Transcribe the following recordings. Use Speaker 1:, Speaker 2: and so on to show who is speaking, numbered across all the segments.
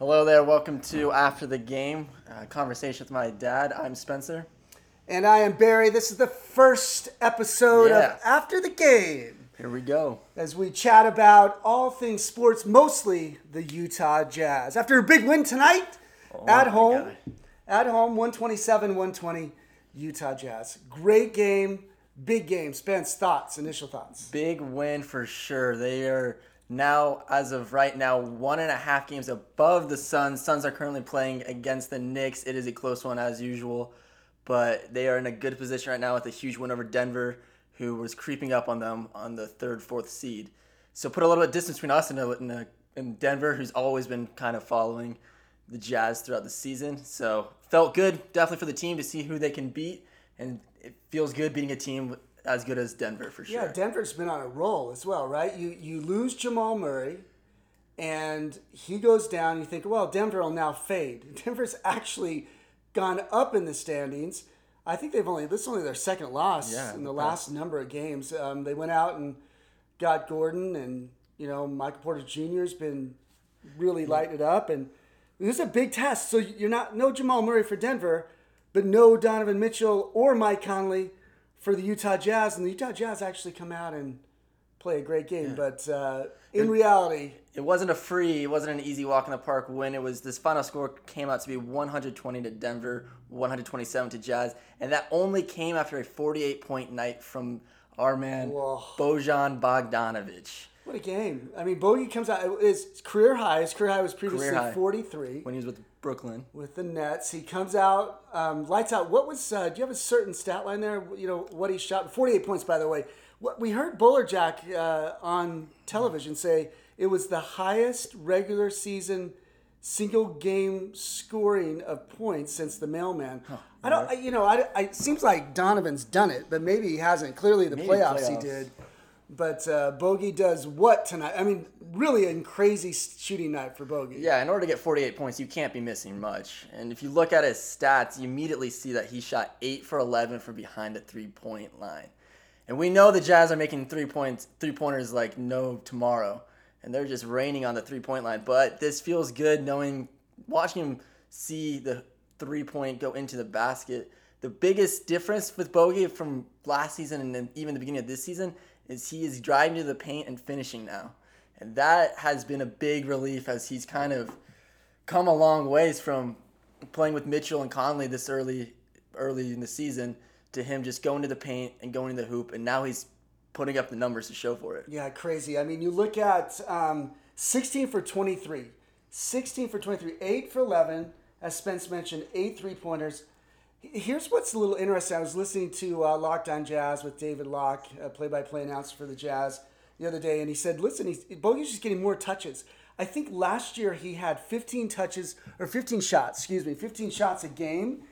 Speaker 1: Hello there, welcome to After the Game, uh, conversation with my dad. I'm Spencer.
Speaker 2: And I am Barry. This is the first episode
Speaker 1: Yeah.
Speaker 2: of After the Game
Speaker 1: Here we go.
Speaker 2: as we chat about all things sports, mostly the Utah Jazz. After a big win tonight at
Speaker 1: my
Speaker 2: home,
Speaker 1: God.
Speaker 2: at home, 127 120, Utah Jazz. Great game, big game. Spence, thoughts, initial thoughts.
Speaker 1: Big win for sure. They are now, as of right now, one and a half games above the Suns. Suns are currently playing against the Knicks. It is a close one as usual, but they are in a good position right now with a huge win over Denver, who was creeping up on them on the third, fourth seed. So put a little bit of distance between us and, and, uh, and Denver, who's always been kind of following the Jazz throughout the season. So felt good, definitely for the team to see who they can beat, and it feels good beating a team as good as Denver for sure.
Speaker 2: Yeah, Denver's been on a roll as well, right? You you lose Jamal Murray, and he goes down. You think, well, Denver will now fade. Denver's actually gone up in the standings. I think they've only this is only their second loss
Speaker 1: Yeah,
Speaker 2: in the last number of games. Um, they went out and got Gordon, and you know Michael Porter Jr. has been really lighting it up, and this is a big test. So you're not no Jamal Murray for Denver, but no Donovan Mitchell or Mike Conley for the Utah Jazz, and the Utah Jazz actually come out and play a great game. But uh, in reality,
Speaker 1: it wasn't a free, it wasn't an easy walk in the park win. It was this final score came out to be 120 to Denver, 127 to Jazz, and that only came after a 48 point night from our man
Speaker 2: Whoa.
Speaker 1: Bojan Bogdanovic
Speaker 2: what a game! I mean, Bogey comes out his career high. His career high was previously
Speaker 1: high.
Speaker 2: 43
Speaker 1: when he was with Brooklyn.
Speaker 2: with the Nets. He comes out, um, lights out. What was? Uh, do you have a certain stat line there? You know what he shot? 48 points, by the way. What we heard Bolerjack uh, on television say it was the highest regular season single game scoring of points since the mailman. I don't, I, you know, I, I, it seems like Donovan's done it, but maybe he hasn't. Clearly, the
Speaker 1: Maybe
Speaker 2: playoffs, he did. But uh, Bogey does what tonight? I mean, really a crazy shooting night for Bogey.
Speaker 1: Yeah, in order to get 48 points, you can't be missing much. And if you look at his stats, you immediately see that he shot 8 for 11 from behind the three point line. And we know the Jazz are making three points, three pointers like no tomorrow, and they're just raining on the three point line. But this feels good knowing, watching him see the three point go into the basket. The biggest difference with Bogey from last season and even the beginning of this season is he is driving to the paint and finishing now. And that has been a big relief as he's kind of come a long ways from playing with Mitchell and Conley this early early in the season to him just going to the paint and going to the hoop and now he's putting up the numbers to show for it.
Speaker 2: Yeah, crazy. I mean, you look at um, 16 for 23, 16 for 23, 8 for 11, as Spence mentioned, 8 three pointers. Here's what's a little interesting. I was listening to uh, Locked On Jazz with David Locke, play by play announcer for the Jazz, the other day, and he said, listen, he's, Bogey's just getting more touches. I think last year he had 15 touches, or 15 shots, excuse me, 15 shots a game.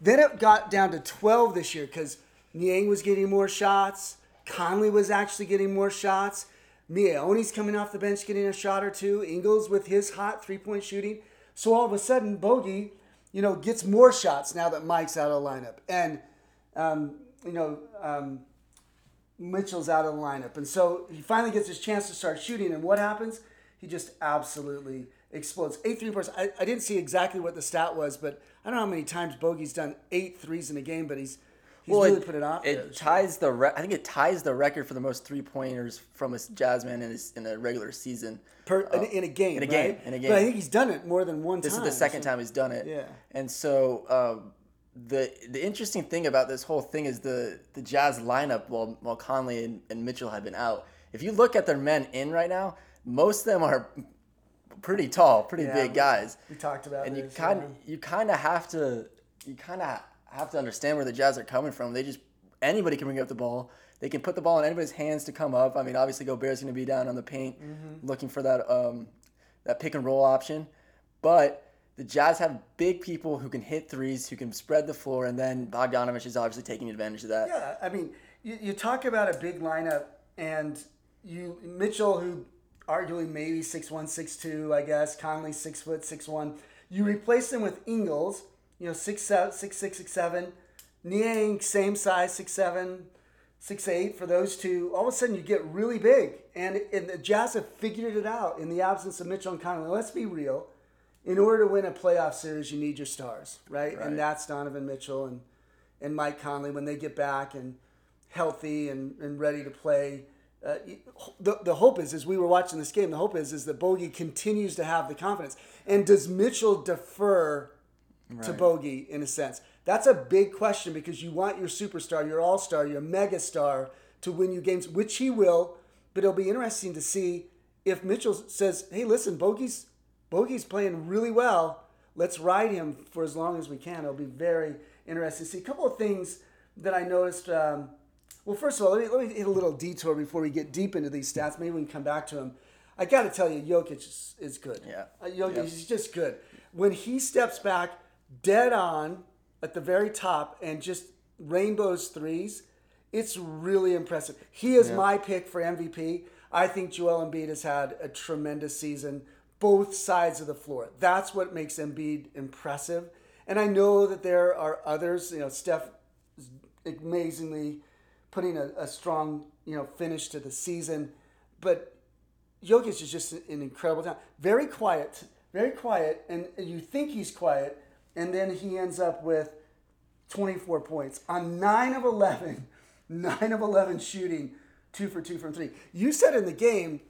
Speaker 2: Then it got down to 12 this year because Niang was getting more shots. Conley was actually getting more shots. Miye Oni's coming off the bench getting a shot or two. Ingles with his hot three point shooting. So all of a sudden, Bogey, you know, gets more shots now that Mike's out of the lineup. And, um, you know, um, Mitchell's out of the lineup. And so he finally gets his chance to start shooting. And what happens? He just absolutely explodes. Eight three pointers. I, I didn't see exactly what the stat was, but I don't know how many times Bogey's done eight threes in a game, but he's he's really
Speaker 1: it,
Speaker 2: put it out there.
Speaker 1: It ties the re- I think it ties the record for the most three pointers from a Jazzman in, his, in a regular season.
Speaker 2: per, in, in a game.
Speaker 1: in a game,
Speaker 2: right?
Speaker 1: in a game.
Speaker 2: But I think he's done it more than one
Speaker 1: This
Speaker 2: time.
Speaker 1: is the second
Speaker 2: so-
Speaker 1: time he's done it.
Speaker 2: Yeah.
Speaker 1: And so um, the the interesting thing about this whole thing is the the Jazz lineup while while Conley and, and Mitchell have been out. If you look at their men in right now, most of them are pretty tall, pretty
Speaker 2: Yeah,
Speaker 1: big guys.
Speaker 2: We talked about
Speaker 1: and you kind you kind of have to you kind of have to understand where the Jazz are coming from. They just anybody can bring up the ball. They can put the ball in anybody's hands to come up. I mean, obviously Gobert's going to be down on the paint
Speaker 2: Mm-hmm.
Speaker 1: looking for that um, that pick and roll option, but the Jazz have big people who can hit threes, who can spread the floor, and then Bogdanovich is obviously taking advantage of that.
Speaker 2: Yeah, I mean, you, you talk about a big lineup, and you Mitchell, who arguably maybe six one, six two, I guess. Conley six foot, six one. You replace them with Ingles, you know, six seven, six six, six seven. Niang, same size, six seven, six eight for those two. All of a sudden, you get really big, and, and the Jazz have figured it out in the absence of Mitchell and Conley. Let's be real. In order to win a playoff series, you need your stars, right?
Speaker 1: Right.
Speaker 2: And that's Donovan Mitchell and and Mike Conley when they get back and healthy and, and ready to play. Uh, the, the hope is, as we were watching this game, the hope is is that Bogey continues to have the confidence. And does Mitchell defer to
Speaker 1: Right.
Speaker 2: Bogey in a sense? That's a big question because you want your superstar, your all star, your mega star to win you games, which he will. But it'll be interesting to see if Mitchell says, "Hey, listen, Bogey's Bogey's playing really well. Let's ride him for as long as we can." It'll be very interesting to see. A couple of things that I noticed. Um, well, first of all, let me, let me hit a little detour before we get deep into these stats. Maybe we can come back to them. I got to tell you, Jokic is, is good.
Speaker 1: Yeah.
Speaker 2: Uh, Jokic
Speaker 1: Yep.
Speaker 2: is just good. When he steps back dead on at the very top and just rainbows threes, it's really impressive. He is my pick for MVP. I think Joel Embiid has had a tremendous season, both sides of the floor. That's what makes Embiid impressive. And I know that there are others. You know, Steph is amazingly putting a, a strong, you know, finish to the season. But Jokic is just an incredible talent. Very quiet, very quiet, and you think he's quiet, and then he ends up with 24 points on 9 of 11, 9 of 11 shooting, 2 for 2 from 3. You said in the game,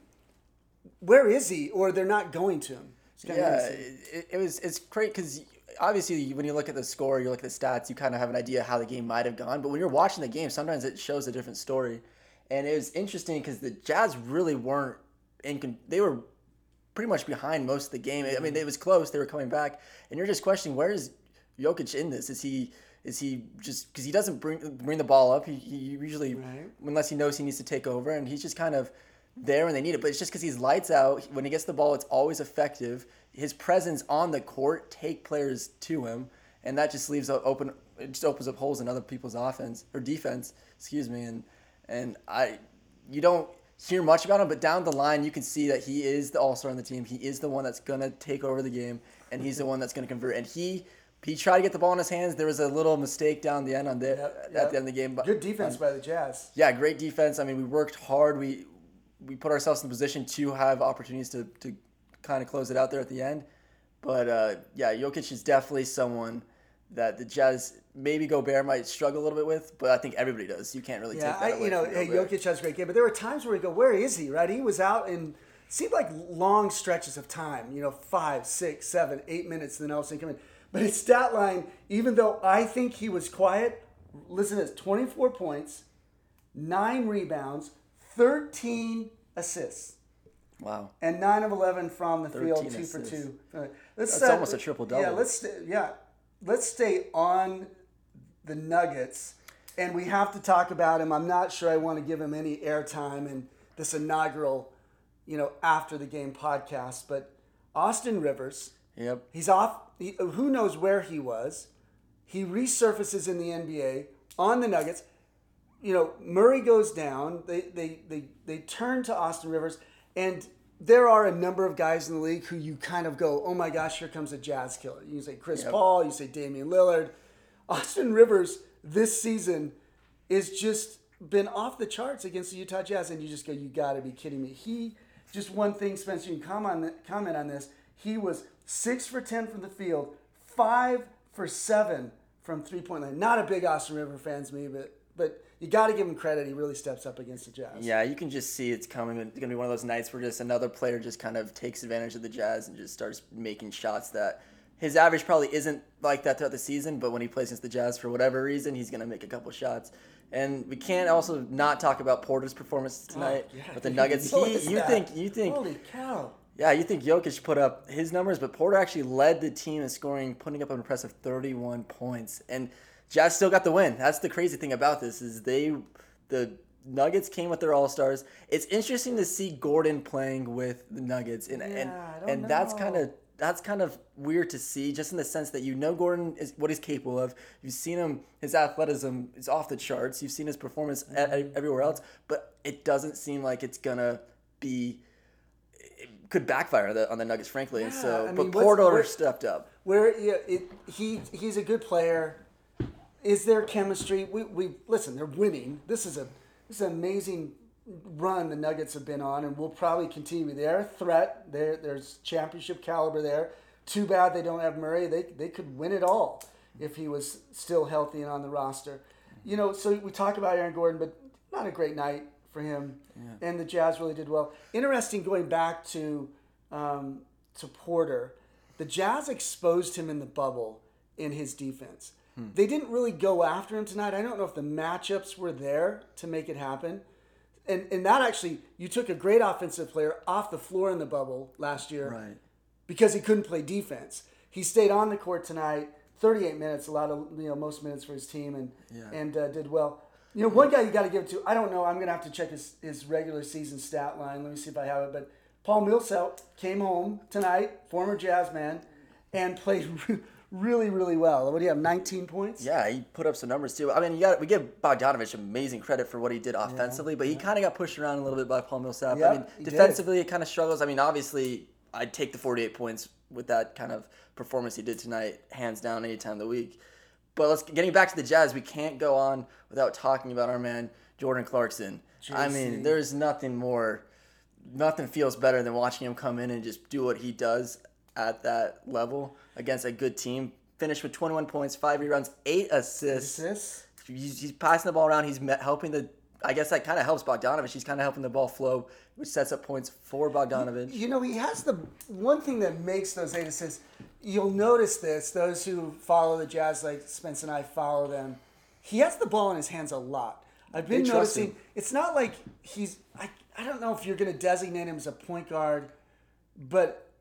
Speaker 2: where is he? Or they're not going to him.
Speaker 1: Yeah, it, it was it's great because obviously when you look at the score, you look at the stats, you kind of have an idea how the game might have gone. But when you're watching the game, sometimes it shows a different story, and it was interesting because the Jazz really weren't in. They were pretty much behind most of the game. I mean, mm-hmm. it was close. They were coming back, and you're just questioning where is Jokic in this? Is he is he just because he doesn't bring bring the ball up? He, he usually
Speaker 2: Right.
Speaker 1: unless he knows he needs to take over, and he's just kind of there when they need it. But it's just because he's lights out. When he gets the ball, it's always effective. His presence on the court take players to him, and that just leaves open. It just opens up holes in other people's offense or defense. Excuse me, and and I, you don't hear much about him, but down the line you can see that he is the all star on the team. He is the one that's gonna take over the game, and he's the one that's gonna convert. And he. He tried to get the ball in his hands. There was a little mistake down the end on the
Speaker 2: Yep,
Speaker 1: at the end of the game. But
Speaker 2: Good defense by the Jazz.
Speaker 1: yeah, great defense. I mean, we worked hard. We we put ourselves in the position to have opportunities to, to kind of close it out there at the end. But uh, yeah, Jokic is definitely someone that the Jazz maybe Gobert might struggle a little bit with, but I think everybody does. You can't really
Speaker 2: Yeah,
Speaker 1: take that
Speaker 2: I,
Speaker 1: away
Speaker 2: you know, hey. Jokic has a great game, but there were times where we go, where is he? Right? He was out in seemed like long stretches of time. You know, five, six, seven, eight minutes, and then all of a sudden come in. But his stat line, even though I think he was quiet, listen to this: twenty-four points, nine rebounds, thirteen assists.
Speaker 1: Wow.
Speaker 2: and nine of eleven from the field,
Speaker 1: 13
Speaker 2: two for two. Uh, Let's,
Speaker 1: That's almost a triple-double.
Speaker 2: Yeah, let's yeah, let's stay on the Nuggets, and we have to talk about him. I'm not sure I want to give him any airtime in this inaugural, you know, after the game podcast, but Austin Rivers,
Speaker 1: Yep.
Speaker 2: he's off. He, who knows where he was? He resurfaces in the NBA on the Nuggets you know, Murray goes down. They they they they turn to Austin Rivers, and there are a number of guys in the league who you kind of go, oh my gosh, here comes a Jazz killer. You say Chris Paul, you say Damian Lillard, Austin Rivers this season is just been off the charts against the Utah Jazz, and you just go, you got to be kidding me. He just one thing, Spencer, you can comment on, comment on this. He was six for ten from the field, five for seven from three point line. Not a big Austin River fans me, but but you got to give him credit. He really steps up against the Jazz.
Speaker 1: Yeah, you can just see it's coming. It's gonna be one of those nights where just another player just kind of takes advantage of the Jazz and just starts making shots that his average probably isn't like that throughout the season. But when he plays against the Jazz for whatever reason, he's gonna make a couple shots. And we can't also not talk about Porter's performance oh, tonight
Speaker 2: Oh, yeah.
Speaker 1: with the Nuggets. He, you
Speaker 2: that.
Speaker 1: think you think
Speaker 2: Holy cow!
Speaker 1: yeah, you think Jokic put up his numbers, but Porter actually led the team in scoring, putting up an impressive 31 points. And Jazz still got the win. That's the crazy thing about this is they the Nuggets came with their All-Stars. It's interesting to see Gordon playing with the Nuggets and and,
Speaker 2: Yeah, don't
Speaker 1: and that's kind of that's kind of weird to see just in the sense that you know Gordon is what he's capable of. You've seen him his athleticism is off the charts. You've seen his performance e- mm-hmm. e- everywhere else, but it doesn't seem like it's going to be it could backfire on the, on the Nuggets, frankly. and
Speaker 2: Yeah,
Speaker 1: so,
Speaker 2: I
Speaker 1: but
Speaker 2: mean, what's-
Speaker 1: Porter stepped up.
Speaker 2: Where yeah, it, he he's a good player. Is there chemistry? We, we listen. They're winning. This is a this is an amazing run the Nuggets have been on, and will probably continue. They're a threat. There, there's championship caliber there. Too bad they don't have Murray. They they could win it all if he was still healthy and on the roster. You know, so we talk about Aaron Gordon, but not a great night for him. Yeah. And the Jazz really did well. Interesting going back to um, to Porter. The Jazz exposed him in the bubble in his defense. Hmm. They didn't really go after him tonight. I don't know if the matchups were there to make it happen. And and that actually you took a great offensive player off the floor in the bubble last year.
Speaker 1: Right.
Speaker 2: Because he couldn't play defense. He stayed on the court tonight, 38 minutes, a lot of you know most minutes for his team and yeah. and uh, did well. You know, one guy you got to give it to. I don't know. I'm gonna have to check his, his regular season stat line. Let me see if I have it. But Paul Millsap came home tonight, former Jazz man, and played really, really well. What do you have? 19 points.
Speaker 1: Yeah, he put up some numbers too. I mean, you got we give Bogdanovich amazing credit for what he did offensively, yeah, but he yeah. kind of got pushed around a little bit by Paul Millsap. Yep, I mean, defensively, did. it kind of struggles. I mean, obviously, I'd take the 48 points with that kind of performance he did tonight, hands down, any time of the week. But let's getting back to the Jazz. We can't go on without talking about our man Jordan Clarkson. JC. I mean, there's nothing more, nothing feels better than watching him come in and just do what he does at that level against a good team. Finished with 21 points, five rebounds, eight assists.
Speaker 2: Assists.
Speaker 1: He's, he's passing the ball around. He's helping the. I guess that kind of helps Bogdanovich. He's kind of helping the ball flow, which sets up points for Bogdanovich.
Speaker 2: You know, he has the one thing that makes those eight assists you'll notice this. Those who follow the Jazz, like Spence and I, follow them. He has the ball in his hands a lot. I've been noticing. It's not like he's. I, I don't know if you're going to designate him as a point guard, but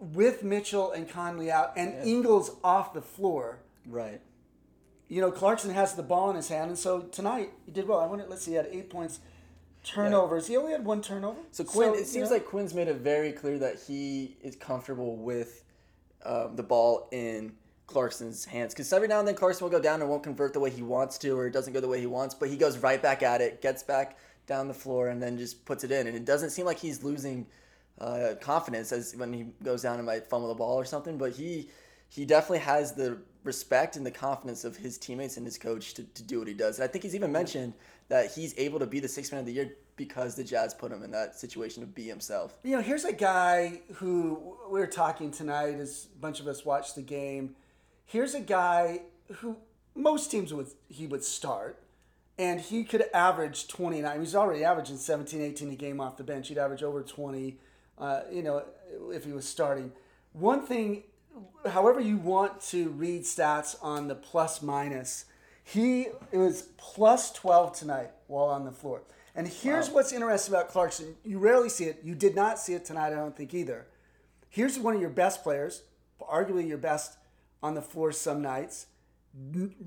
Speaker 2: with Mitchell and Conley out and yeah. Ingles off the floor.
Speaker 1: Right.
Speaker 2: You know, Clarkson has the ball in his hand, and so tonight he did well. I want to let's see, he had eight points, turnovers. Yeah. He only had one turnover.
Speaker 1: So Quinn, so, it seems know, like Quinn's made it very clear that he is comfortable with um, the ball in Clarkson's hands. Because every now and then Clarkson will go down and won't convert the way he wants to, or it doesn't go the way he wants, but he goes right back at it, gets back down the floor, and then just puts it in. And it doesn't seem like he's losing uh, confidence as when he goes down and might fumble the ball or something, but he he definitely has the respect and the confidence of his teammates and his coach to, to do what he does. And I think he's even mentioned that he's able to be the sixth man of the year because the Jazz put him in that situation to be himself.
Speaker 2: You know, here's a guy who we were talking tonight as a bunch of us watched the game. Here's a guy who most teams would he would start and he could average 29. He's already averaging 17, 18 a game off the bench. He'd average over 20, uh, you know, if he was starting. One thing, however you want to read stats on the plus minus, he it was plus 12 tonight while on the floor. And here's wow. what's interesting about Clarkson. You rarely see it. You did not see it tonight, I don't think either. Here's one of your best players, arguably your best on the floor some nights,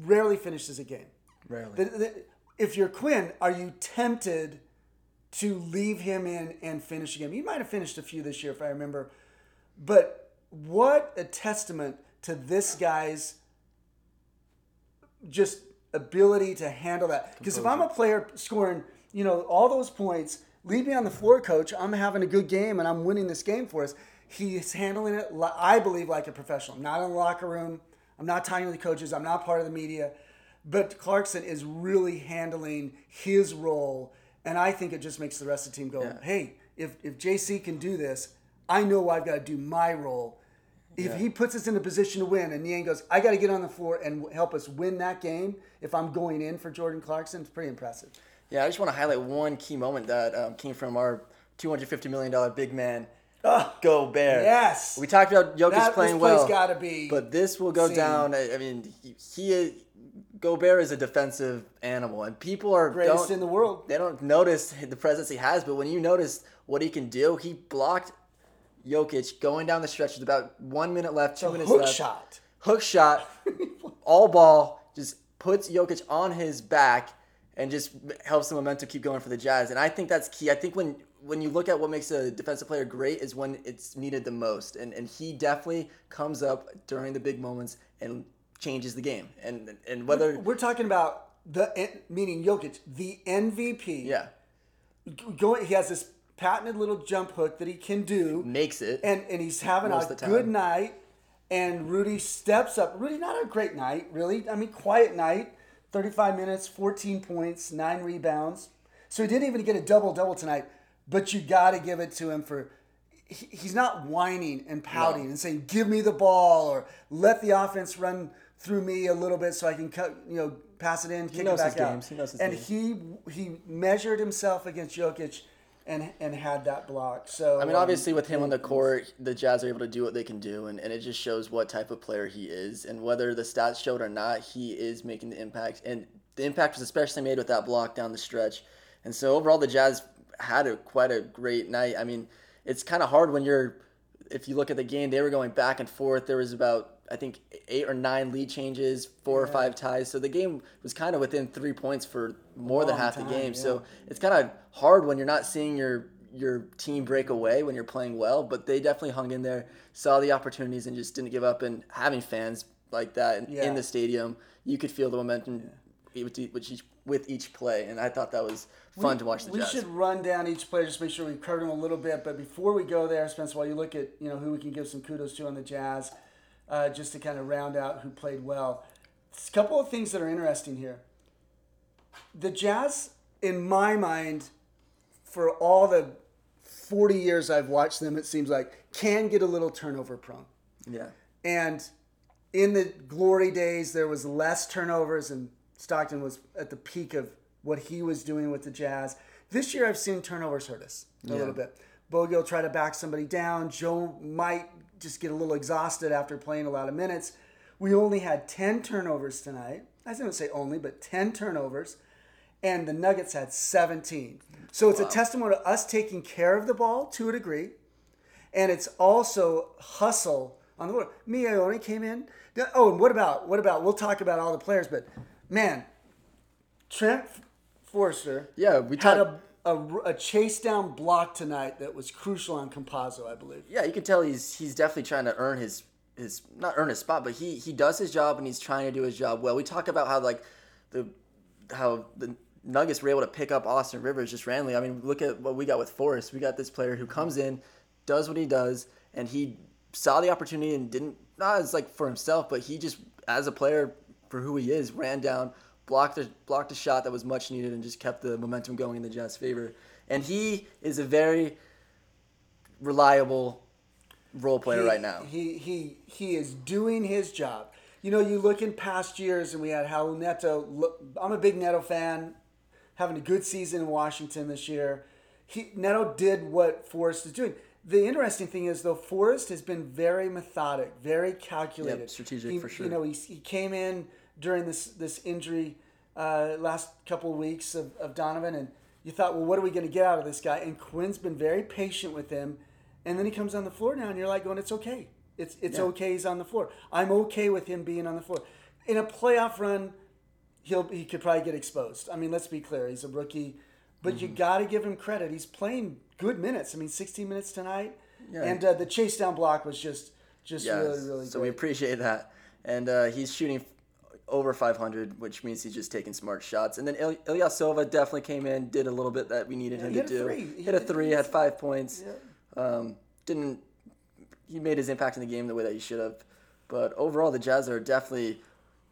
Speaker 2: rarely finishes a game.
Speaker 1: Rarely.
Speaker 2: The, the, if you're Quinn, are you tempted to leave him in and finish a game? He might have finished a few this year, if I remember. But what a testament to this guy's just ability to handle that. Because if I'm a player scoring you know, all those points. Leave me on the floor, coach. I'm having a good game and I'm winning this game for us. He's handling it, I believe, like a professional. I'm Not in the locker room. I'm not talking to the coaches. I'm not part of the media. But Clarkson is really handling his role. And I think it just makes the rest of the team go, yeah. hey, if, if JC can do this, I know I've got to do my role. If yeah. he puts us in a position to win and Niang goes, I got to get on the floor and help us win that game if I'm going in for Jordan Clarkson, it's pretty impressive.
Speaker 1: Yeah, I just want to highlight one key moment that um, came from our $250 million big man,
Speaker 2: oh,
Speaker 1: Gobert.
Speaker 2: Yes.
Speaker 1: We talked about Jokic that, playing well.
Speaker 2: gotta be.
Speaker 1: But this will go seen. down. I, I mean, he, he Gobert is a defensive animal, and people are
Speaker 2: greatest in the world.
Speaker 1: They don't notice the presence he has, but when you notice what he can do, he blocked Jokic going down the stretch with about one minute left, two minutes
Speaker 2: hook
Speaker 1: left.
Speaker 2: Hook shot.
Speaker 1: Hook shot. all ball just puts Jokic on his back and just helps the momentum keep going for the Jazz. And I think that's key. I think when when you look at what makes a defensive player great is when it's needed the most. And and he definitely comes up during the big moments and changes the game. And and whether
Speaker 2: we're talking about the meaning Jokic, the MVP.
Speaker 1: Yeah.
Speaker 2: Going, he has this patented little jump hook that he can do.
Speaker 1: Makes it.
Speaker 2: And and he's having a good night. And Rudy steps up. Rudy, not a great night, really. I mean, quiet night 35 minutes, 14 points, nine rebounds. So he didn't even get a double double tonight. But you got to give it to him for he- he's not whining and pouting
Speaker 1: No.
Speaker 2: and saying, "Give me the ball" or "Let the offense run through me a little bit so I can cut, you know, pass it in, kick
Speaker 1: knows
Speaker 2: it back
Speaker 1: his
Speaker 2: out."
Speaker 1: games. He knows his
Speaker 2: and
Speaker 1: games.
Speaker 2: he he measured himself against Jokic and and had that block. So
Speaker 1: I mean,
Speaker 2: um,
Speaker 1: obviously, with him on the court, the Jazz are able to do what they can do, and, and it just shows what type of player he is. And whether the stats showed or not, he is making the impact. And the impact was especially made with that block down the stretch. And so, overall, the Jazz had a quite a great night. I mean, it's kind of hard when you're, if you look at the game, they were going back and forth. There was about, I think, eight or nine lead changes, four or five ties. So the game was kind of within three points for more than half
Speaker 2: time,
Speaker 1: the game.
Speaker 2: yeah.
Speaker 1: So it's kind of hard when you're not seeing your your team break away when you're playing well, but they definitely hung in there, saw the opportunities, and just didn't give up. And having fans like that in,
Speaker 2: Yeah.
Speaker 1: in the stadium, you could feel the momentum with, each, with each with each play, and I thought that was fun to watch the
Speaker 2: we
Speaker 1: Jazz.
Speaker 2: should run down each player, just make sure we covered them a little bit. But before we go there, Spence, while you look at you know who we can give some kudos to on the Jazz, uh, just to kind of round out who played well. A couple of things that are interesting here. The Jazz, in my mind, for all the forty years I've watched them, it seems like can get a little turnover prone.
Speaker 1: Yeah,
Speaker 2: And in the glory days, there was less turnovers, and Stockton was at the peak of what he was doing with the Jazz. This year, I've seen turnovers hurt us a
Speaker 1: Yeah.
Speaker 2: little bit. Bogle try to back somebody down. Joe might just get a little exhausted after playing a lot of minutes. We only had 10 turnovers tonight. I didn't say only, but 10 turnovers. And the Nuggets had 17. So it's a testimony to us taking care of the ball to a degree and it's also hustle on the board. Miye Oni came in. Oh, and what about what about? We'll talk about all the players, but man, Trent Forrester.
Speaker 1: Yeah, we
Speaker 2: had
Speaker 1: talk-
Speaker 2: a, a a chase down block tonight that was crucial on Campazzo, I believe.
Speaker 1: yeah, you can tell he's he's definitely trying to earn his his not earn his spot, but he he does his job and he's trying to do his job well. We talk about how like the how the Nuggets were able to pick up Austin Rivers just randomly. I mean, look at what we got with Forrest. We got this player who comes in, does what he does, and he saw the opportunity and didn't not as like for himself, but he just as a player for who he is ran down, blocked a blocked a shot that was much needed, and just kept the momentum going in the Jazz favor. And he is a very reliable role player
Speaker 2: He-
Speaker 1: right now.
Speaker 2: He he he is doing his job. You know, you look in past years, and we had Raul Neto. Look, I'm a big Neto fan, having a good season in Washington this year. He Neto did what Forrest is doing. The interesting thing is, though, Forrest has been very methodic, very calculated,
Speaker 1: Yep, strategic
Speaker 2: He-
Speaker 1: for sure.
Speaker 2: You know, he, he came in during this this injury uh, last couple of weeks of, of Donovan, and you thought, well, what are we going to get out of this guy? And Quinn's been very patient with him, and then he comes on the floor now, and you're like going, it's okay, it's it's
Speaker 1: Yeah.
Speaker 2: okay. He's on the floor. I'm okay with him being on the floor. In a playoff run, he'll he could probably get exposed. I mean, let's be clear, he's a rookie, but
Speaker 1: Mm-hmm.
Speaker 2: you got to give him credit. He's playing good minutes. I mean, 16 minutes tonight,
Speaker 1: Yeah.
Speaker 2: and uh, the chase down block was just just
Speaker 1: Yeah,
Speaker 2: really really
Speaker 1: so
Speaker 2: great.
Speaker 1: we appreciate that. And uh, he's shooting over 500, which means he's just taking smart shots. And then Il- Ilya Silva definitely came in, did a little bit that we needed
Speaker 2: Yeah,
Speaker 1: him to do.
Speaker 2: three.
Speaker 1: Hit a three, had five points.
Speaker 2: Yeah.
Speaker 1: Um, didn't he made his impact in the game the way that he should have. But overall, the Jazz are definitely.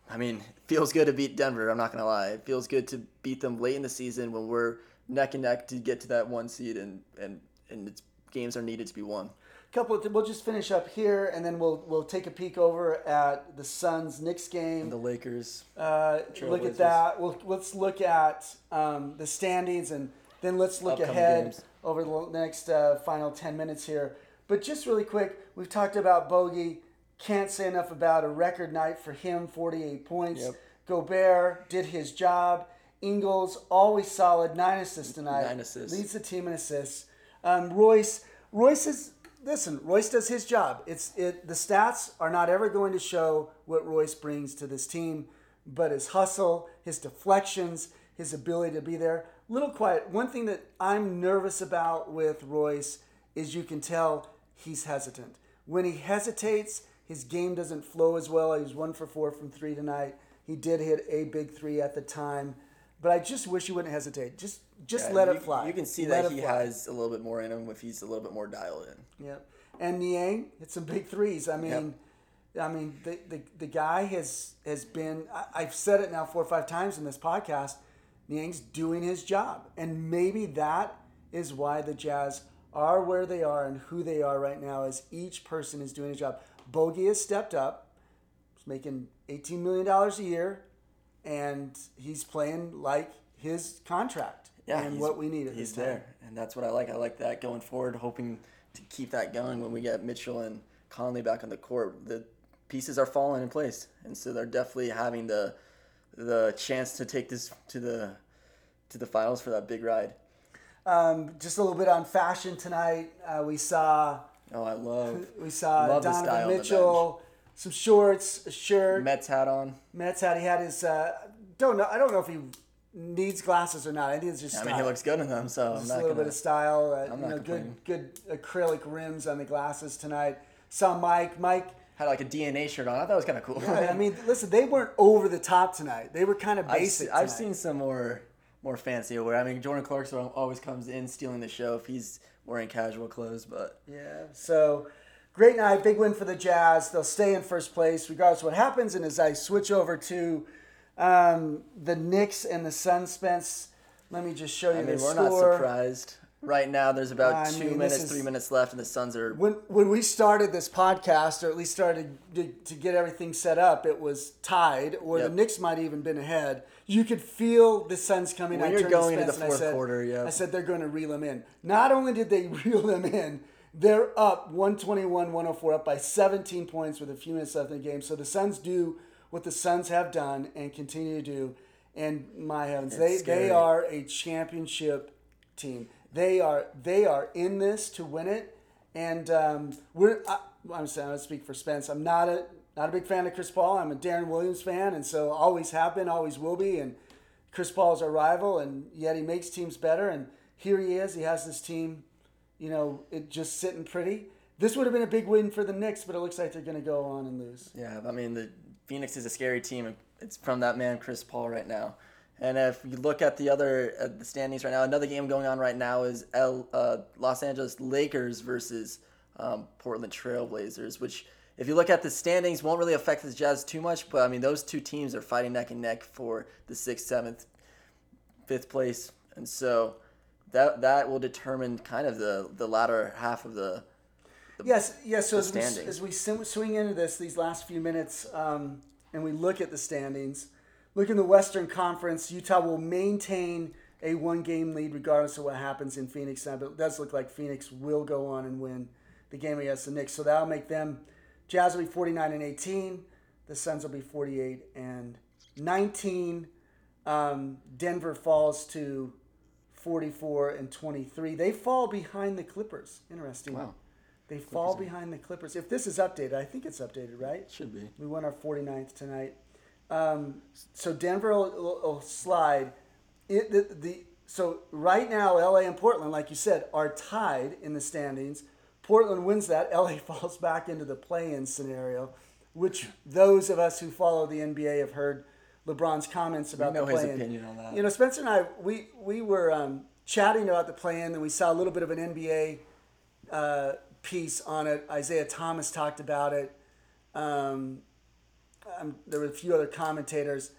Speaker 1: I mean, feels good to beat Denver. I'm not gonna lie. It feels good to beat them late in the season when we're neck and neck to get to that one seed, and and and it's, games are needed to be won.
Speaker 2: Couple of, we'll just finish up here and then we'll we'll take a peek over at the Suns Knicks game.
Speaker 1: The Lakers.
Speaker 2: Uh, look at that. We'll, let's look at um, the standings and then let's look
Speaker 1: Upcoming
Speaker 2: ahead
Speaker 1: games.
Speaker 2: over the next uh, final 10 minutes here. But just really quick, we've talked about Bogey. Can't say enough about a record night for him 48 points.
Speaker 1: Yep.
Speaker 2: Gobert did his job. Ingles, always solid, nine assists tonight.
Speaker 1: Nine assists.
Speaker 2: Leads the team in assists. Um, Royce, Royce is listen. Royce does his job. It's it. The stats are not ever going to show what Royce brings to this team, but his hustle, his deflections, his ability to be there. Little quiet. One thing that I'm nervous about with Royce is you can tell he's hesitant. When he hesitates, his game doesn't flow as well. He was one for four from three tonight. He did hit a big three at the time. But I just wish he wouldn't hesitate. Just just
Speaker 1: Yeah,
Speaker 2: let
Speaker 1: you,
Speaker 2: it fly.
Speaker 1: You can see
Speaker 2: Let
Speaker 1: that he
Speaker 2: fly.
Speaker 1: has a little bit more in him if he's a little bit more dialed in.
Speaker 2: Yep. And Niang hit some big threes. I mean,
Speaker 1: Yep.
Speaker 2: I mean, the, the, the guy has has been. I, I've said it now four or five times in this podcast. Niang's doing his job, and maybe that is why the Jazz are where they are and who they are right now. Is each person is doing a job. Bogey has stepped up. He's making eighteen million dollars a year, and he's playing like his contract
Speaker 1: Yeah,
Speaker 2: and what we need at
Speaker 1: He's
Speaker 2: this time.
Speaker 1: there, and that's what I like. I like that going forward, hoping to keep that going when we get Mitchell and Conley back on the court. The pieces are falling in place, and so they're definitely having the the chance to take this to the to the finals for that big ride.
Speaker 2: Um, just a little bit on fashion tonight. Uh, we saw
Speaker 1: Oh, I love
Speaker 2: we saw
Speaker 1: Love
Speaker 2: Donovan
Speaker 1: style of the
Speaker 2: Mitchell, some shorts, a shirt.
Speaker 1: Mets hat on.
Speaker 2: Mets hat. He had his. Uh, don't know. I don't know if he needs glasses or not. I think it's just.
Speaker 1: I mean, he looks good in them, so I'm
Speaker 2: Just a little
Speaker 1: gonna.
Speaker 2: bit of style. Uh,
Speaker 1: I'm
Speaker 2: you
Speaker 1: not
Speaker 2: know, good good acrylic rims on the glasses tonight. Saw Mike. Mike.
Speaker 1: had like a DNA shirt on. I thought it was kind of cool.
Speaker 2: Yeah, I mean, listen, they weren't over the top tonight. They were kind of
Speaker 1: I've,
Speaker 2: basic.
Speaker 1: I've seen some more more fancy wear. I mean, Jordan Clarkson always comes in stealing the show if he's wearing casual clothes, but
Speaker 2: Yeah. So great night, big win for the Jazz. They'll stay in first place regardless of what happens. And as I switch over to um, the Knicks and the Suns, Spence, let me just show you
Speaker 1: I mean,
Speaker 2: the
Speaker 1: we're
Speaker 2: score.
Speaker 1: not surprised. Right now, there's about
Speaker 2: I
Speaker 1: two
Speaker 2: mean,
Speaker 1: minutes,
Speaker 2: is-
Speaker 1: three minutes left, and the Suns are.
Speaker 2: When when we started this podcast, or at least started to, to get everything set up, it was tied, or
Speaker 1: Yep.
Speaker 2: the Knicks might have even been ahead. You could feel the Suns coming.
Speaker 1: When
Speaker 2: I
Speaker 1: you're
Speaker 2: turned to
Speaker 1: going into the fourth
Speaker 2: said-
Speaker 1: quarter, yeah.
Speaker 2: I said they're going to reel them in. Not only did they reel them in, they're up 121-104, up by 17 points with a few minutes left in the game. So the Suns do what the Suns have done and continue to do. And my heavens, they, they are a championship team. They are they are in this to win it, and um, we're. I, I'm saying I speak for Spence. I'm not a not a big fan of Chris Paul. I'm a Deron Williams fan, and so always have been, always will be. And Chris Paul's our rival, and yet he makes teams better. And here he is. He has this team, you know, it just sitting pretty. This would have been a big win for the Knicks, but it looks like they're going to go on and lose.
Speaker 1: Yeah, I mean, the Phoenix is a scary team. It's from that man, Chris Paul, right now. And if you look at the other the standings right now, another game going on right now is L, uh, Los Angeles Lakers versus um, Portland Trailblazers, which, if you look at the standings, won't really affect the Jazz too much. But I mean, those two teams are fighting neck and neck for the sixth, seventh, fifth place, and so that that will determine kind of the the latter half of the.
Speaker 2: Yes, yes. So
Speaker 1: the
Speaker 2: as we, as we swing into this, these last few minutes, um, and we look at the standings, look in the Western Conference, Utah will maintain a one-game lead regardless of what happens in Phoenix. Now, but it does look like Phoenix will go on and win the game against the Knicks. So that'll make them. Jazz will be 49 and 18. The Suns will be 48 and 19. Um, Denver falls to 44 and 23. They fall behind the Clippers. Interesting.
Speaker 1: Wow.
Speaker 2: They fall behind the Clippers. If this is updated, I think it's updated, right?
Speaker 1: Should be.
Speaker 2: We won our 49th tonight. Um, so Denver will, will, will slide. It, the, the, so right now, LA and Portland, like you said, are tied in the standings. Portland wins that. LA falls back into the play-in scenario, which those of us who follow the NBA have heard LeBron's comments about
Speaker 1: know
Speaker 2: the
Speaker 1: his
Speaker 2: play-in.
Speaker 1: opinion on that.
Speaker 2: You know, Spencer and I, we we were um, chatting about the play-in, and we saw a little bit of an NBA uh, piece on it. Isiah Thomas talked about it. Um, um, there were a few other commentators,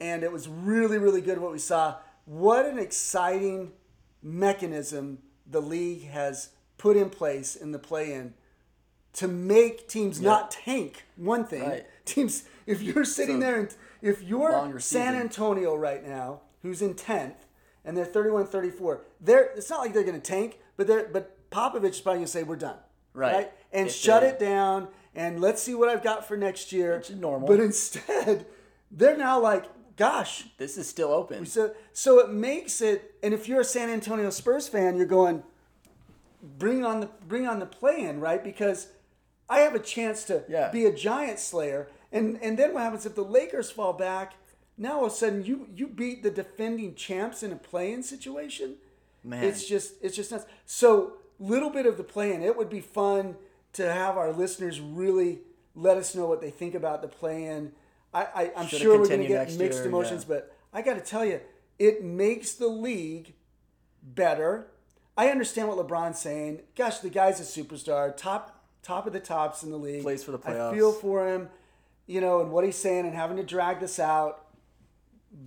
Speaker 2: and it was really, really good what we saw. What an exciting mechanism the league has put in place in the play-in to make teams not tank. One thing,
Speaker 1: Right.
Speaker 2: teams. If you're sitting
Speaker 1: So,
Speaker 2: there and if you're San. Antonio right now, who's in tenth, and they're 31-34, they're it's not like they're going to tank, but they're but Popovich is probably going to say we're done,
Speaker 1: Right.
Speaker 2: And
Speaker 1: If
Speaker 2: shut it down, and let's see what I've got for next year.
Speaker 1: Which is normal.
Speaker 2: But instead, they're now like, gosh,
Speaker 1: This is still open.
Speaker 2: so so it makes it. And if you're a San Antonio Spurs fan, you're going, bring on the bring on the play in right because I have a chance to
Speaker 1: Yeah.
Speaker 2: be a giant slayer. And and then what happens if the Lakers fall back? Now all of a sudden you you beat the defending champs in a play in situation.
Speaker 1: Man.
Speaker 2: It's just it's just nuts. So little bit of the play in. It would be fun to have our listeners really let us know what they think about the play in. I, I I'm
Speaker 1: Should
Speaker 2: sure we're going to get mixed
Speaker 1: year?
Speaker 2: emotions,
Speaker 1: Yeah.
Speaker 2: but I got to tell you, it makes the league better. I understand what LeBron's saying. Gosh, the guy's a superstar, top top of the tops in the league.
Speaker 1: Plays for the playoffs.
Speaker 2: I feel for him, you know, and what he's saying and having to drag this out.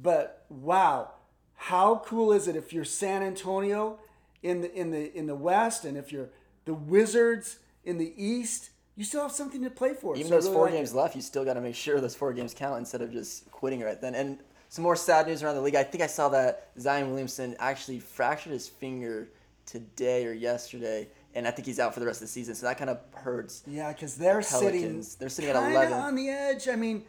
Speaker 2: But wow, how cool is it if you're San Antonio in the in the in the West, and if you're the Wizards in the East, you still have something to play for.
Speaker 1: Even
Speaker 2: So
Speaker 1: those
Speaker 2: really
Speaker 1: four
Speaker 2: like it.
Speaker 1: games left, you still got to make sure those four games count instead of just quitting right then. And some more sad news around the league. I think I saw that Zion Williamson actually fractured his finger today or yesterday, and I think he's out for the rest of the season. So that kind of hurts.
Speaker 2: Yeah, because they're sitting.
Speaker 1: They're sitting at 11.
Speaker 2: on the edge. I mean,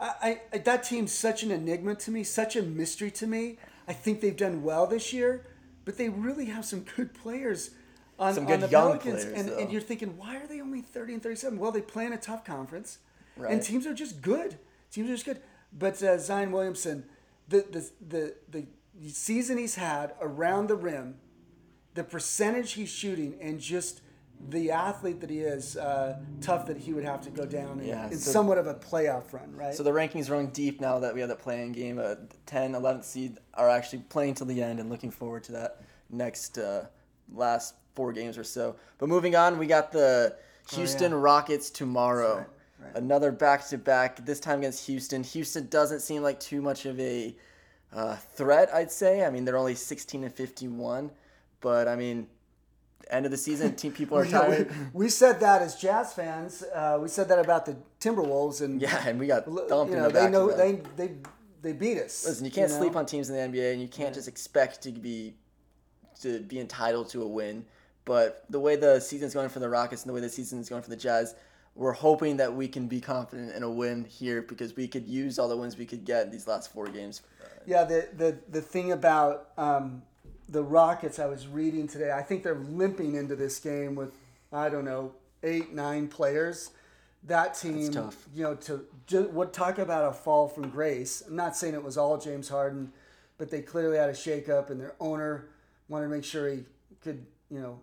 Speaker 2: I, I that team's such an enigma to me, such a mystery to me. I think they've done well this year, but they really have some good players on,
Speaker 1: Some
Speaker 2: on
Speaker 1: good
Speaker 2: the
Speaker 1: young
Speaker 2: Pelicans.
Speaker 1: players,
Speaker 2: and,
Speaker 1: though.
Speaker 2: and you're thinking, why are they only 30 and 37? Well, they play in a tough conference,
Speaker 1: Right.
Speaker 2: and teams are just good. Teams are just good. But uh, Zion Williamson, the, the the the season he's had around the rim, the percentage he's shooting, and just the athlete that he is, uh, tough that he would have to go down in,
Speaker 1: Yeah,
Speaker 2: in
Speaker 1: so-
Speaker 2: somewhat of a playoff run, right?
Speaker 1: So the rankings running deep now that we have that playing game. Uh, 10, 11th seed are actually playing till the end and looking forward to that next uh, last four games or so. But moving on, we got the Houston
Speaker 2: Oh, yeah.
Speaker 1: Rockets tomorrow.
Speaker 2: Right, right.
Speaker 1: Another back to back. This time against Houston. Houston doesn't seem like too much of a uh, threat. I'd say. I mean, they're only 16 and 51, but I mean. End of the season, team people are
Speaker 2: You
Speaker 1: tired.
Speaker 2: we, we said that as Jazz fans. Uh, we said that about the Timberwolves, and
Speaker 1: Yeah, and we got
Speaker 2: you
Speaker 1: dumped in
Speaker 2: know
Speaker 1: the
Speaker 2: they know they they they beat us.
Speaker 1: Listen, you can't
Speaker 2: know?
Speaker 1: sleep on teams in the NBA, and you can't just expect to be to be entitled to a win. But the way the season's going for the Rockets and the way the season's going for the Jazz, we're hoping that we can be confident in a win here because we could use all the wins we could get in these last four games.
Speaker 2: Yeah, the the the thing about um, the Rockets, I was reading today. I think they're limping into this game with I don't know eight nine players. That team, you know, to ju- what talk about a fall from grace. I'm not saying it was all James Harden, but they clearly had a shakeup, and their owner wanted to make sure he could, you know,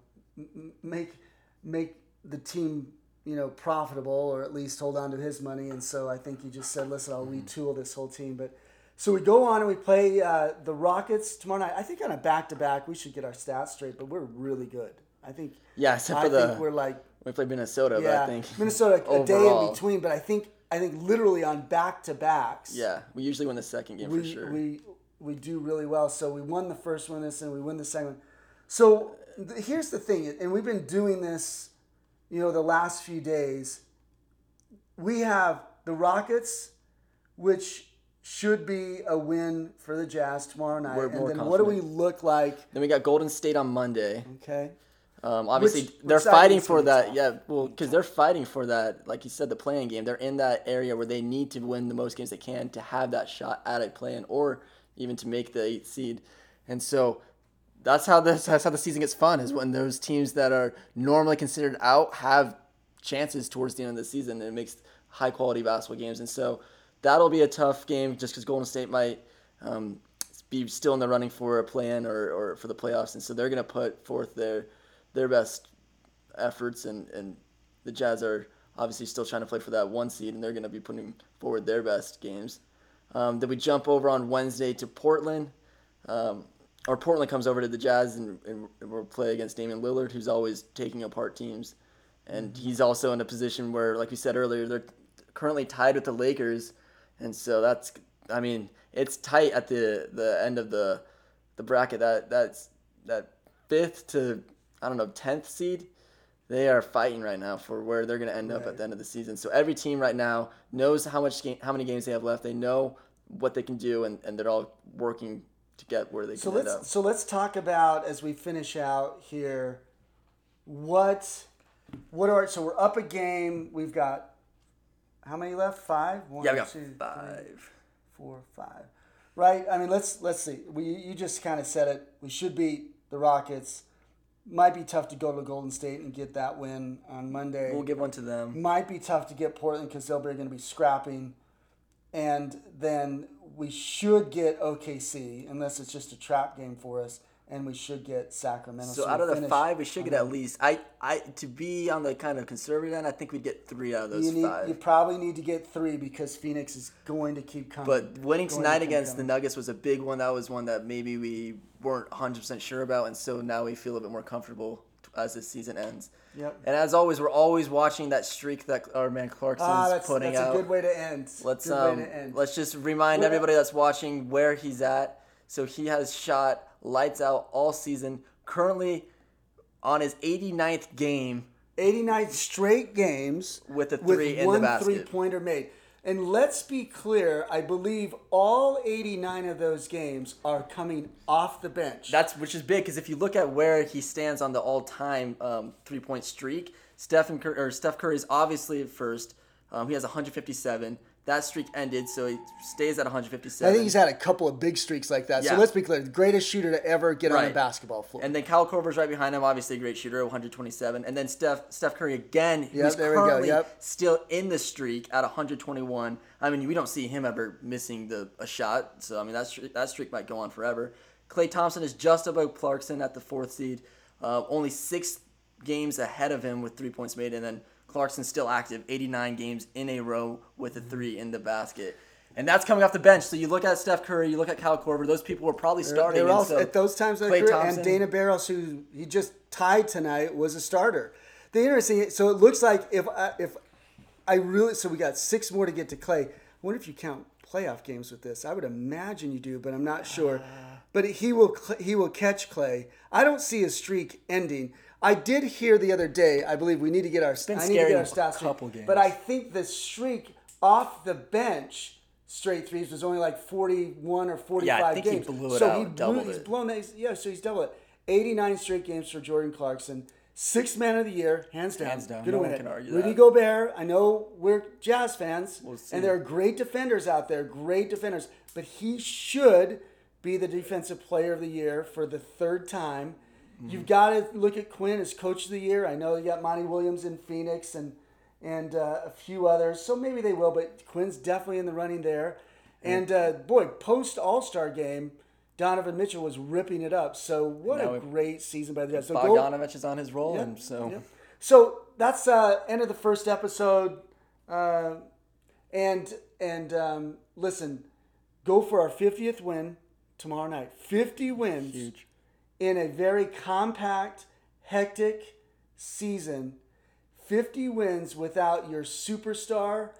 Speaker 2: make make the team, you know, profitable or at least hold on to his money. And so I think he just said, "Listen, I'll mm-hmm. retool this whole team." But so we go on and we play uh, the Rockets tomorrow night. I think on a back to back, we should get our stats straight, but we're really good. I think.
Speaker 1: Yeah, except
Speaker 2: I
Speaker 1: for the
Speaker 2: think we're like
Speaker 1: we played Minnesota,
Speaker 2: yeah,
Speaker 1: but I think
Speaker 2: Minnesota a day in between. But I think I think literally on back to backs.
Speaker 1: Yeah, we usually win the second game
Speaker 2: we,
Speaker 1: for sure.
Speaker 2: we we do really well. So we won the first one this and we win the second one. So th- here's the thing, and we've been doing this, you know, the last few days. We have the Rockets, which should be a win for the Jazz tomorrow night.
Speaker 1: We're
Speaker 2: and then what do we look like?
Speaker 1: then we got Golden State on Monday.
Speaker 2: Okay.
Speaker 1: Um, obviously,
Speaker 2: Which-
Speaker 1: they're
Speaker 2: which
Speaker 1: fighting for that. Yeah, well, because they're fighting for that. Like you said, the playing game. They're in that area where they need to win the most games they can to have that shot at a play-in, or even to make the eighth seed. And so that's how this. That's how the season gets fun. Is when those teams that are normally considered out have chances towards the end of the season. And it makes high quality basketball games. And so that'll be a tough game, just because Golden State might. Um, be still in the running for a plan or, or for the playoffs, and so they're going to put forth their their best efforts, and, and the Jazz are obviously still trying to play for that one seed, and they're going to be putting forward their best games. Um, then we jump over on Wednesday to Portland, um, or Portland comes over to the Jazz, and, and we'll play against Damian Lillard, who's always taking apart teams, and he's also in a position where, like we said earlier, they're currently tied with the Lakers, and so that's, I mean, it's tight at the the end of the the bracket. That that's that fifth to I don't know tenth seed. They are fighting right now for where they're going to end up at the end of the season. So every team right now knows how much game, how many games they have left. They know what they can do, and, and they're all working to get where they can
Speaker 2: So
Speaker 1: end
Speaker 2: let's
Speaker 1: up.
Speaker 2: so let's talk about as we finish out here, what what are so we're up a game. We've got how many left? Five. One,
Speaker 1: Yeah, we got
Speaker 2: two, three,
Speaker 1: five.
Speaker 2: four, five. Right. I mean, let's let's see. We you just kind of said it. We should beat the Rockets. Might be tough to go to Golden State and get that win on Monday.
Speaker 1: We'll give one to them.
Speaker 2: Might be tough to get Portland because they'll be going to be scrapping, and then we should get OKC unless it's just a trap game for us, and we should get Sacramento.
Speaker 1: So
Speaker 2: we'll
Speaker 1: out of the five, we should get at least. I, I to be on the kind of conservative end, I think we'd get three out of those
Speaker 2: You need,
Speaker 1: five.
Speaker 2: you probably need to get three because Phoenix is going to keep coming.
Speaker 1: But winning
Speaker 2: to
Speaker 1: tonight
Speaker 2: keep
Speaker 1: against the. Nuggets was a big one. That was one that maybe we weren't 100% sure about, and so now we feel a bit more comfortable as the season ends.
Speaker 2: Yep.
Speaker 1: And as always, we're always watching that streak that our man Clarkson's
Speaker 2: Ah, that's,
Speaker 1: putting
Speaker 2: that's
Speaker 1: out.
Speaker 2: a good way to end.
Speaker 1: Let's
Speaker 2: good
Speaker 1: um,
Speaker 2: way to end.
Speaker 1: let's just remind
Speaker 2: Well,
Speaker 1: everybody that's watching where he's at. So he has shot lights out all season. Currently on his 89th game
Speaker 2: 89 straight games
Speaker 1: with a
Speaker 2: with
Speaker 1: three in the
Speaker 2: one three pointer made. And let's be clear, I believe all 89 of those games are coming off the bench.
Speaker 1: That's which is big because if you look at where he stands on the all-time um, three-point streak, Stephen Cur- or Steph Curry is obviously at first. Um, he has 157. That streak ended, so he stays at 157.
Speaker 2: I think he's had a couple of big streaks like that. So let's be clear, the greatest shooter to ever get on the basketball floor.
Speaker 1: And then Kyle Korver's right behind him, obviously a great shooter, 127. And then Steph Steph Curry again,
Speaker 2: Yep,
Speaker 1: who's
Speaker 2: there we go,
Speaker 1: currently
Speaker 2: yep.
Speaker 1: still in the streak at 121. I mean, we don't see him ever missing the a shot, so I mean that streak, that streak might go on forever. Klay Thompson is just above Clarkson at the fourth seed, uh, only six games ahead of him with three points made, and then Clarkson's still active, 89 games in a row with a three in the basket. And that's coming off the bench. So you look at Steph Curry, you look at Kyle Korver. Those people were probably starting.
Speaker 2: They were
Speaker 1: and
Speaker 2: all
Speaker 1: so
Speaker 2: at those times of their career,
Speaker 1: Thompson-
Speaker 2: and Dana Barros, who he just tied tonight, was a starter. The interesting, so it looks like if I, if I really, so we got six more to get to Klay. I wonder if you count playoff games with this. I would imagine you do, but I'm not sure. Uh. But he will he will catch Klay. I don't see his streak ending. I did hear the other day. I believe we need to get our.
Speaker 1: been
Speaker 2: I need to get our stats straight,
Speaker 1: couple games.
Speaker 2: But I think the streak off the bench. Straight threes was only like 41 or 45 yeah, I
Speaker 1: think he
Speaker 2: games.
Speaker 1: blew it
Speaker 2: so
Speaker 1: out,
Speaker 2: he blew,
Speaker 1: doubled
Speaker 2: he's
Speaker 1: it.
Speaker 2: blown that. Yeah, so he's doubled it. 89 straight games for Jordan Clarkson. Sixth man of the year, hands down.
Speaker 1: Hands down.
Speaker 2: Gonna
Speaker 1: No one can argue
Speaker 2: Rudy
Speaker 1: that.
Speaker 2: Gobert. I know we're Jazz fans,
Speaker 1: see.
Speaker 2: and there are great defenders out there, great defenders. But he should be the defensive player of the year for the third time.
Speaker 1: Mm-hmm.
Speaker 2: You've got to look at Quin as coach of the year. I know you got Monty Williams in Phoenix and and uh, a few others, so maybe they will. But Quin's definitely in the running there. And uh, boy, post All Star game, Donovan Mitchell was ripping it up. So what
Speaker 1: Now
Speaker 2: a great season by the Jazz. So
Speaker 1: Bogdanovich is on his roll,
Speaker 2: yeah,
Speaker 1: and so
Speaker 2: yeah. So that's uh, end of the first episode. Uh, and and um, listen, go for our fiftieth win tomorrow night. Fifty wins
Speaker 1: huge.
Speaker 2: In a very compact, hectic season. Fifty wins without your superstar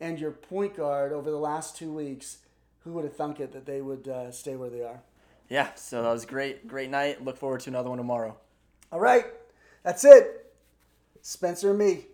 Speaker 2: and your point guard over the last two weeks. Who would have thunk it that they would uh, stay where they are?
Speaker 1: Yeah, so that was great, great night. Look forward to another one tomorrow.
Speaker 2: All right, that's it. Spencer and me.